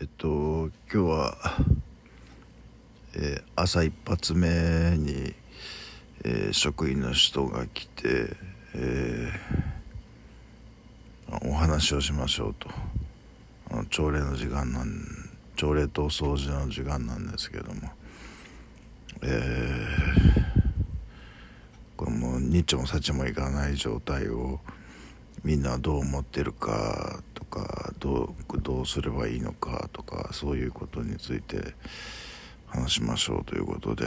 えっと今日は、えー朝一発目に、えー職員の人が来て、えーお話をしましょうと。あの朝礼の時間なん朝礼と掃除の時間なんですけども。えーこれもうニッチもサチもいかない状態をみんなどう思ってるかとかどうどうすればいいのかとかそういうことについて話しましょうということで、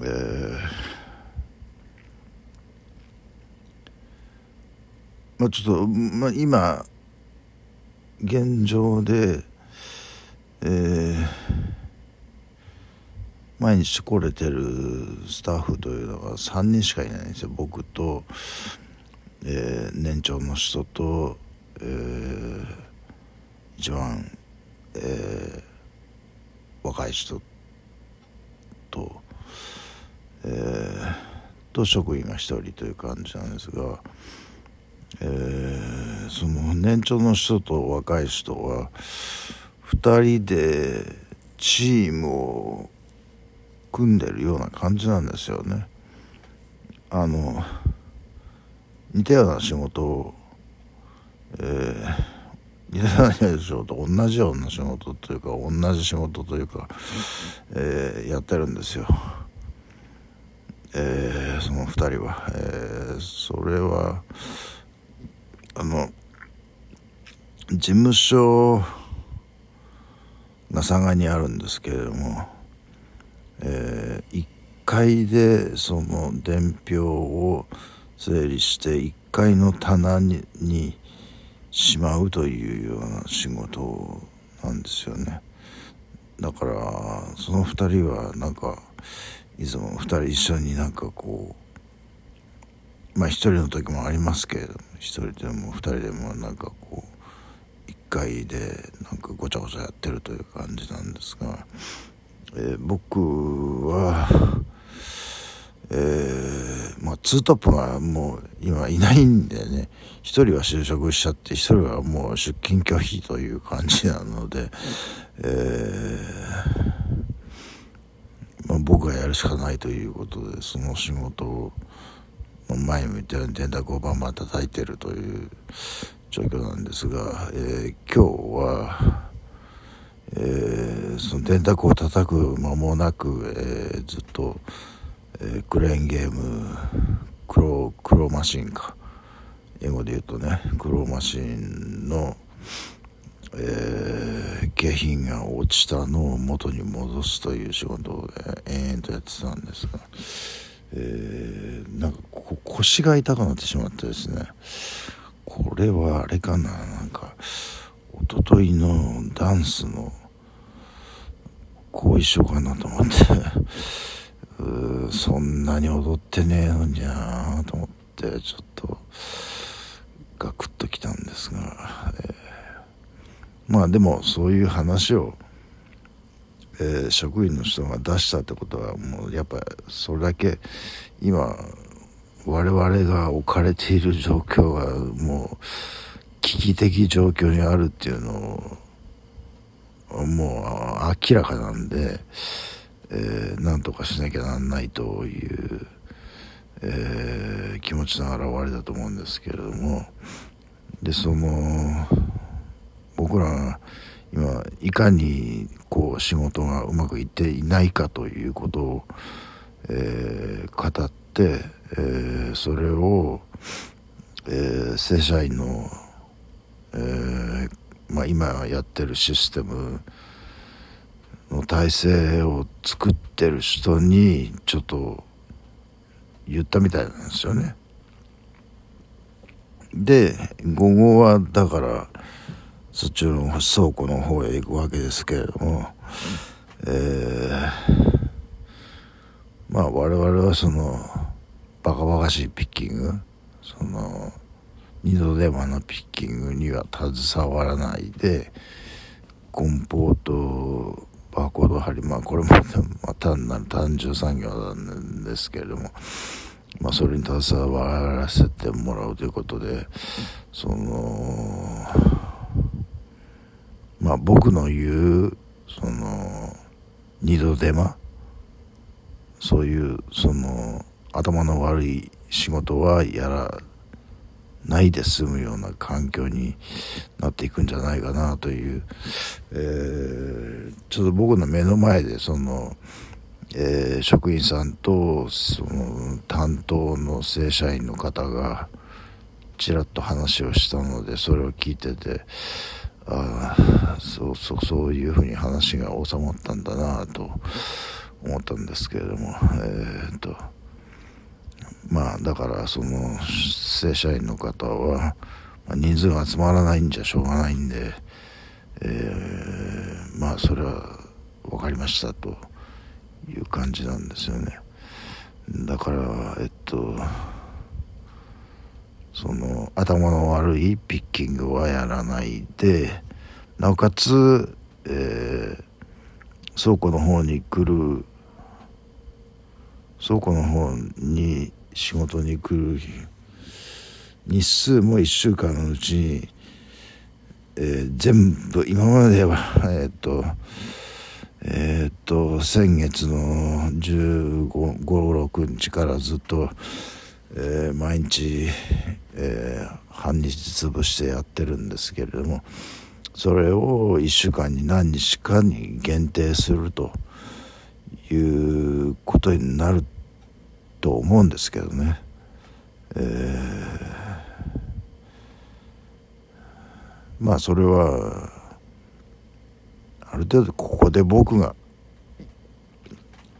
えーまあちょっと、まあ、今現状で、えー毎日来れてるスタッフというのが3人しかいないんですよ。僕と、えー年長の人と、えー一番、えー若い人と、えーと職員が1人という感じなんですが、えーその年長の人と若い人は2人でチームを組んでるような感じなんですよね。あの似たような仕事を、えー似たような仕事同じような仕事というか同じ仕事というか、えーやってるんですよ。えーその2人は、えーそれはあの事務所が佐賀にあるんですけれども、え1階でその伝票を整理して1階の棚ににしまうというような仕事なんですよね。だからその2人はなんかいつも2人一緒になんかこうまあ1人の時もありますけれども1人でも2人でもなんかこう1階でなんかごちゃごちゃやってるという感じなんですが、えー僕はえーまあ、ツートップがもう今いないんでね一人は就職しちゃって一人はもう出勤拒否という感じなので、えーまあ、僕がやるしかないということでその仕事をまあ前向いたように電卓をバンバン叩いてるという状況なんですが、えー今日は。えーその電卓を叩く間もなく、えーずっと、えークレーンゲームクロクローマシンか。英語で言うとねクローマシンの、えー下品が落ちたのを元に戻すという仕事を、えー延々とやってたんですが、えーなんかこ腰が痛くなってしまってですね。これはあれかな。なんか一昨日のダンスの後遺症かなと思って。そんなに踊ってねえのにゃーと思ってちょっとガクッときたんですが、えー。まあでもそういう話を、えー職員の人が出したってことはもうやっぱそれだけ今我々が置かれている状況がもう危機的状況にあるっていうのをもう明らかなんで、えーなんとかしなきゃなんないという、えー気持ちの表れだと思うんですけれども。でその僕らが今いかにこう仕事がうまくいっていないかということを、えー語って、えーそれを、えー正社員の、えーまあ、今やってるシステムの体制を作ってる人にちょっと言ったみたいなんですよね。で午後はだからそっちの倉庫の方へ行くわけですけれども、えーまあ我々はそのバカバカしいピッキングその二度手間のピッキングには携わらないで梱包とバーコード貼りまあこれも、まあ、単なる単純産業なんですけれどもまあ、それに携わらせてもらうということでそのまあ僕の言うその二度手間そういうその頭の悪い仕事はやらないで済むような環境になっていくんじゃないかなという、えー、ちょっと僕の目の前でその、えー、職員さんとその担当の正社員の方がちらっと話をしたのでそれを聞いててああそうそうそういうふうに話が収まったんだなと思ったんですけれどもえー、っとまあだからその正社員の方は、人数が集まらないんじゃしょうがないんで、えー、まあそれは分かりましたという感じなんですよね。だからえっとその頭の悪いピッキングはやらないでなおかつ、えー、倉庫の方に来る倉庫の方に仕事に来る日数も1週間のうちに、えー、全部今まではえっ、とえっ、と先月の1 5 6日からずっと、え、毎日、え、半日潰してやってるんですけれどもそれを1週間に何日かに限定するということになるとと思うんですけどね。えー、まあそれはある程度ここで僕が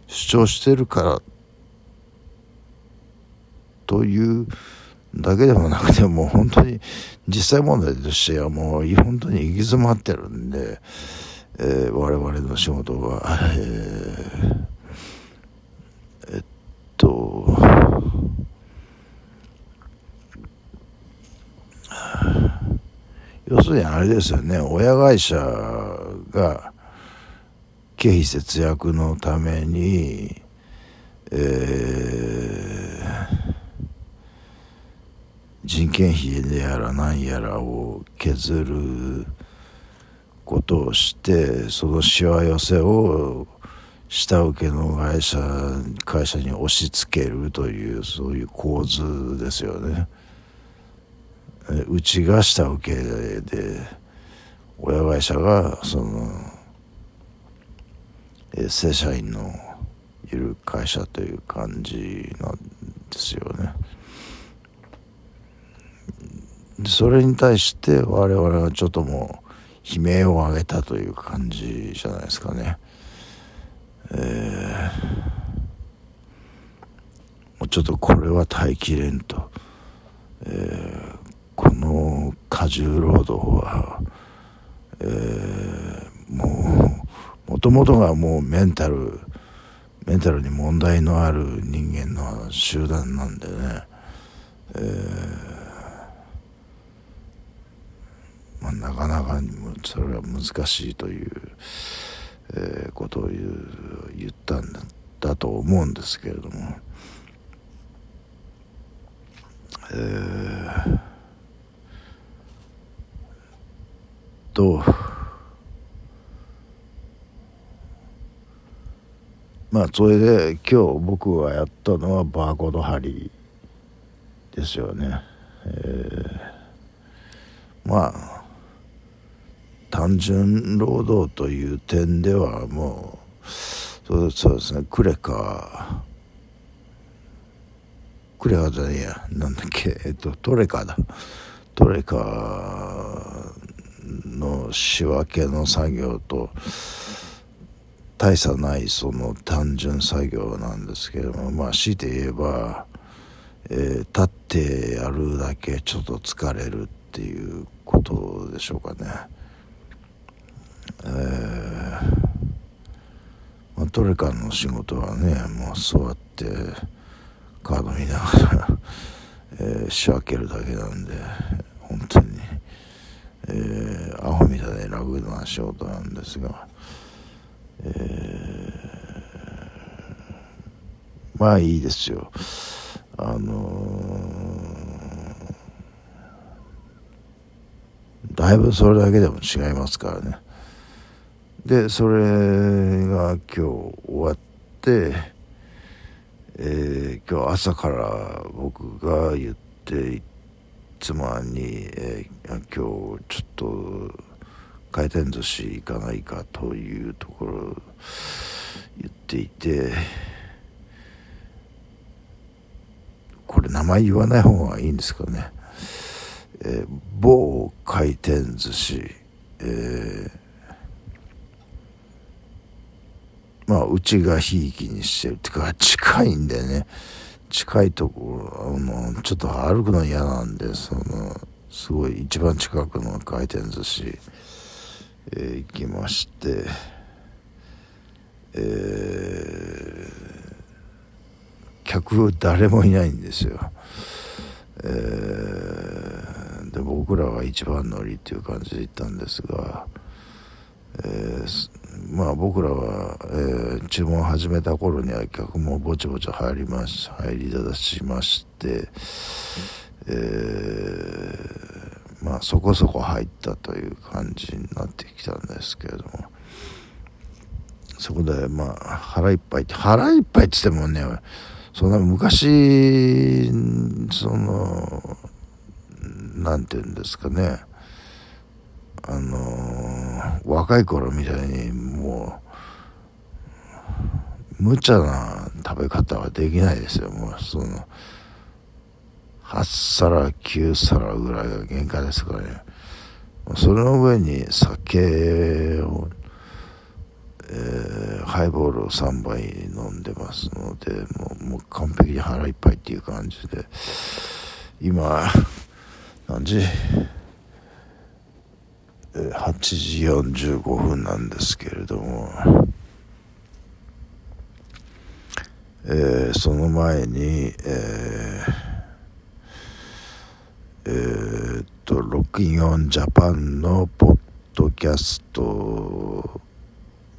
主張してるからというだけでもなくてもう本当に実際問題としてはもう本当に行き詰まってるんで、えー、我々の仕事が、えー、えっと要するにあれですよね親会社が経費節約のためにえー人件費でやら何やらを削ることをしてそのしわ寄せを下請けの会社会社に押し付けるというそういう構図ですよね。うちが下請けで親会社がその正社員のいる会社という感じなんですよね。それに対して我々はちょっともう悲鳴を上げたという感じじゃないですかね。えー、もうちょっとこれは耐えきれんと、えー、この過重労働は、えー、もうもともとがもうメンタルメンタルに問題のある人間の集団なんでね、えーまあ、なかなかにもそれは難しいという、えー、ことを言う言ったんだと思うんですけれども、えー、とまあそれで今日僕がやったのはバーコード貼りですよね。えー、まあ単純労働という点ではもうそうですね。クレカクレカじゃねえや。なんだっけ。えっとトレカだ。トレカの仕分けの作業と大差ないその単純作業なんですけどもまあ強いて言えば、えー、立ってやるだけちょっと疲れるっていうことでしょうかね。えー、まあ、トレカの仕事はねもう座ってカード見ながら、えー、仕分けるだけなんで本当に、えー、アホみたいな楽な仕事なんですが、えー、まあいいですよあのだいぶそれだけでも違いますからね。でそれが今日終わってえー、今日朝から僕が言ってい妻に、えー、今日ちょっと回転寿司行かないかというところ言っていてこれ名前言わない方がいいんですかね、えー、某回転寿司、えーまあ、うちがひいきにしてるっていうか、近いんでね、近いところ、あの、ちょっと歩くの嫌なんで、その、すごい一番近くの回転寿司、えー、行きまして、えー、客誰もいないんですよ。えー、で僕らが一番乗りっていう感じで行ったんですが、えー、まあ僕らは、えー、注文を始めた頃には客もぼちぼち入りまし入り出しまして、えー、まあそこそこ入ったという感じになってきたんですけれども。そこでまあ腹いっぱいって腹いっぱいっつってもねそんな昔その何て言うんですかね。あのー、若い頃みたいに無茶な食べ方はできないですよ。もうその8皿9皿ぐらいが限界ですからね。それの上に酒を、えー、ハイボールを3杯飲んでますのでもうもう完璧に腹いっぱいっていう感じで。今何時？8時45分なんですけれども、えー、その前に、えーえー、っと、ロックインオンジャパンのポッドキャスト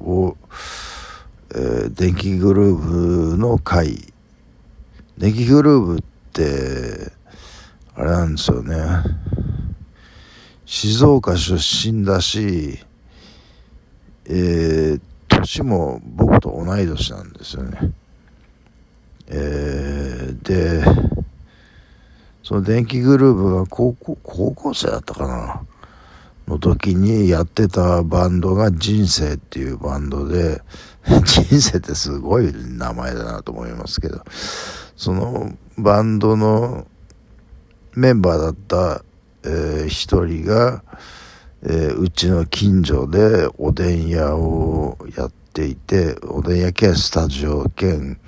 を、えー、電気グルーブの回電気グルーブってあれなんですよね静岡出身だし、えー、年も僕と同い年なんですよね。えー、で、その電気グループが高校、高校生だったかな？の時にやってたバンドが人生っていうバンドで、人生ってすごい名前だなと思いますけど、そのバンドのメンバーだったえー、一人が、えー、うちの近所でおでん屋をやっていて、おでん屋兼スタジオ兼、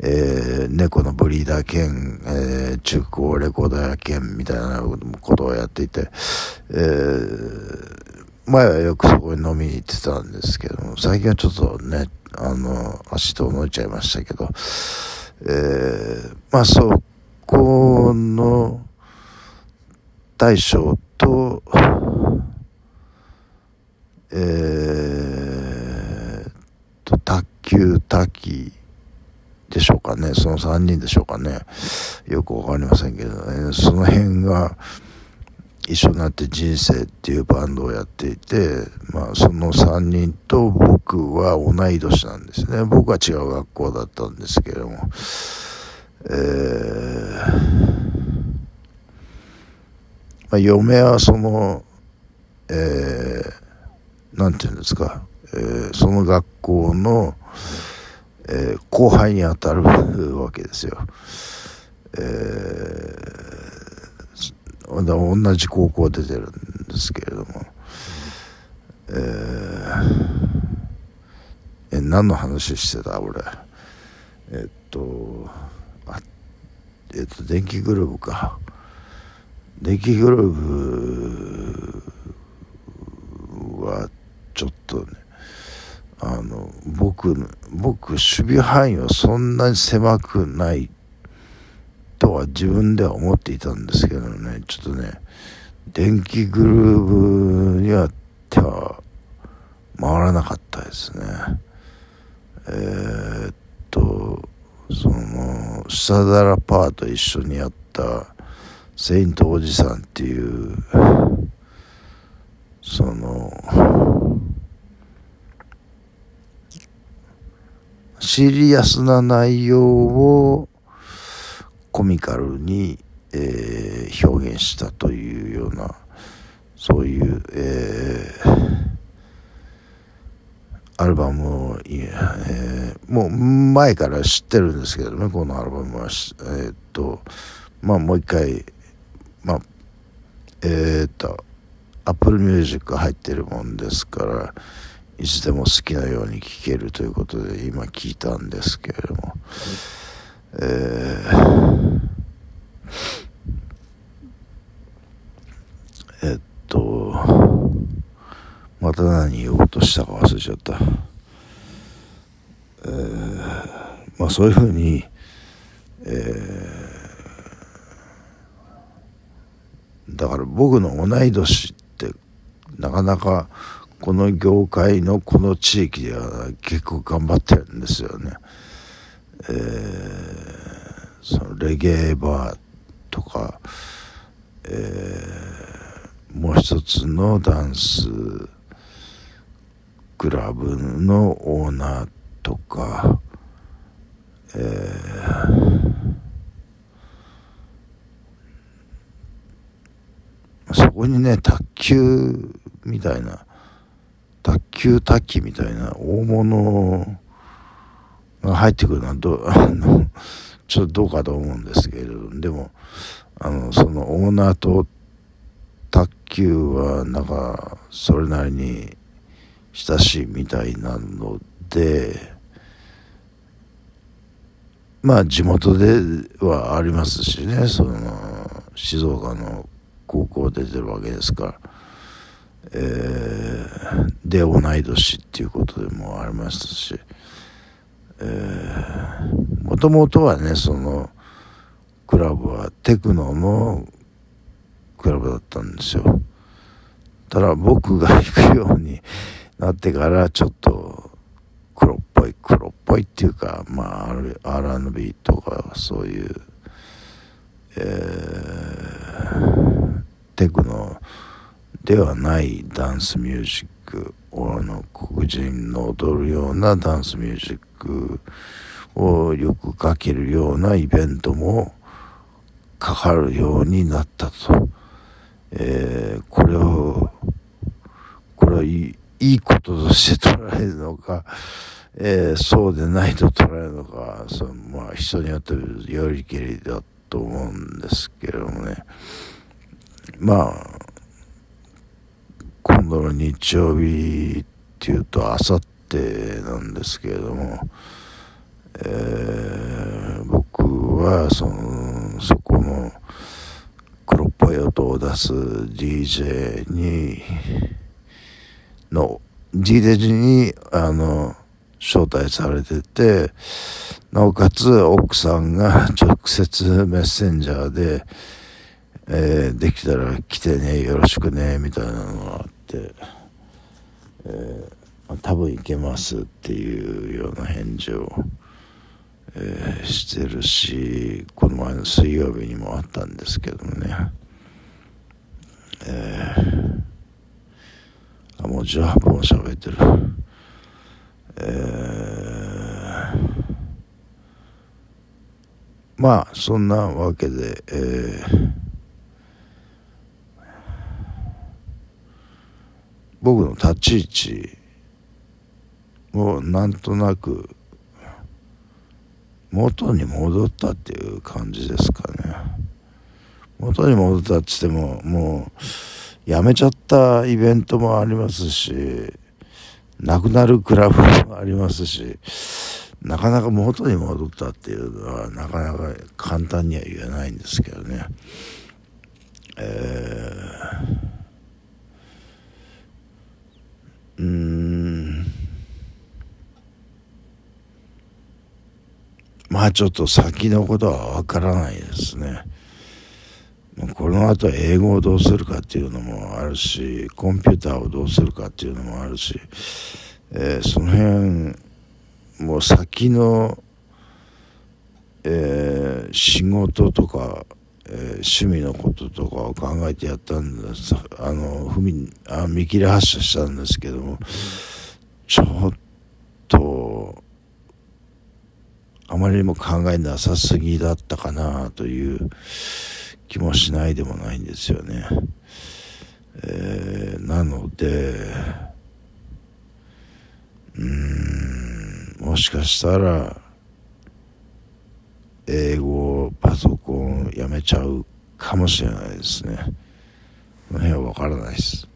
えー、猫のブリーダー兼、えー、中古レコード屋兼みたいなことをやっていて、えー、前はよくそこに飲みに行ってたんですけども、最近はちょっとね、あの、足遠のいちゃいましたけど、えー、まあそこの、大将と、えー、と、卓球滝でしょうかね。その3人でしょうかね。よくわかりませんけどね。その辺が一緒になって人生っていうバンドをやっていて、まあその3人と僕は同い年なんですね。僕は違う学校だったんですけれども。えーまあ、嫁はその、えー、なんていうんですか、えー、その学校の、えー、後輩にあたるわけですよ。えー、同じ高校出てるんですけれども、えー、え何の話してた？俺。えっとあえっと電気グループか。デキグルーブはちょっとねあの僕僕守備範囲はそんなに狭くないとは自分では思っていたんですけどね。ちょっとね電気グルーブには手は回らなかったですね。えー、っとそのスタダラパーと一緒にやったセイントおじさんっていうそのシリアスな内容をコミカルに、えー、表現したというようなそういう、えー、アルバムを、えー、もう前から知ってるんですけどねこのアルバムはえー、っとまあもう一回まあえー、っと Apple Music 入ってるもんですからいつでも好きなように聴けるということで今聞いたんですけれども、えー、えっとまた何言おうとしたか忘れちゃった、えー、まあそういうふうに、えー、だから僕の同い年ってなかなかこの業界のこの地域では結構頑張ってるんですよね。えー、そのレゲエバーとか、えー、もう一つのダンスクラブのオーナーとか、えー、そこにね卓球みたいな卓球卓球みたいな大物が入ってくるのはどあの ちょっとどうかと思うんですけれどでもあのそのオーナーと卓球はなんかそれなりに親しいみたいなのでまあ地元ではありますしねその静岡の高校出てるわけですから。えー、で同い年っていうことでもありましたし、えもともとはねそのクラブはテクノのクラブだったんですよ。ただ僕が行くようになってからちょっと黒っぽい黒っぽいっていうかまあ R&B とかそういう、えー、テクノではないダンスミュージックあの黒人の踊るようなダンスミュージックをよくかけるようなイベントもかかるようになったと、えー、これをこれはいいいいこととして捉えるのか、えー、そうでないと捉えるのかその、まあ、人によってよりけりだと思うんですけどもね。まあ日曜日っていうとあさってなんですけれども、えー、僕はそのそこの黒っぽい音を出す DJ にの DJ にあの招待されててなおかつ奥さんが直接メッセンジャーで、えー、できたら来てねよろしくねみたいなのがあって、えー、多分いけますっていうような返事を、えー、してるしこの前の水曜日にもあったんですけどもね、えー、あもう18分喋ってる。えー、まあそんなわけで、えー僕の立ち位置をなんとなく元に戻ったっていう感じですかね。元に戻ったっつってももうやめちゃったイベントもありますしなくなるクラブもありますしなかなか元に戻ったっていうのはなかなか簡単には言えないんですけどね。えーうんまあちょっと先のことはわからないですね。この後英語をどうするかっていうのもあるしコンピューターをどうするかっていうのもあるし、えー、その辺もう先の、えー、仕事とかえー、趣味のこととかを考えてやったんですあの踏みあ見切り発車したんですけどもちょっとあまりにも考えなさすぎだったかなという気もしないでもないんですよね。えー、なので、うーん、もしかしたら、英語、パソコンやめちゃうかもしれないですね。この辺はわからないです。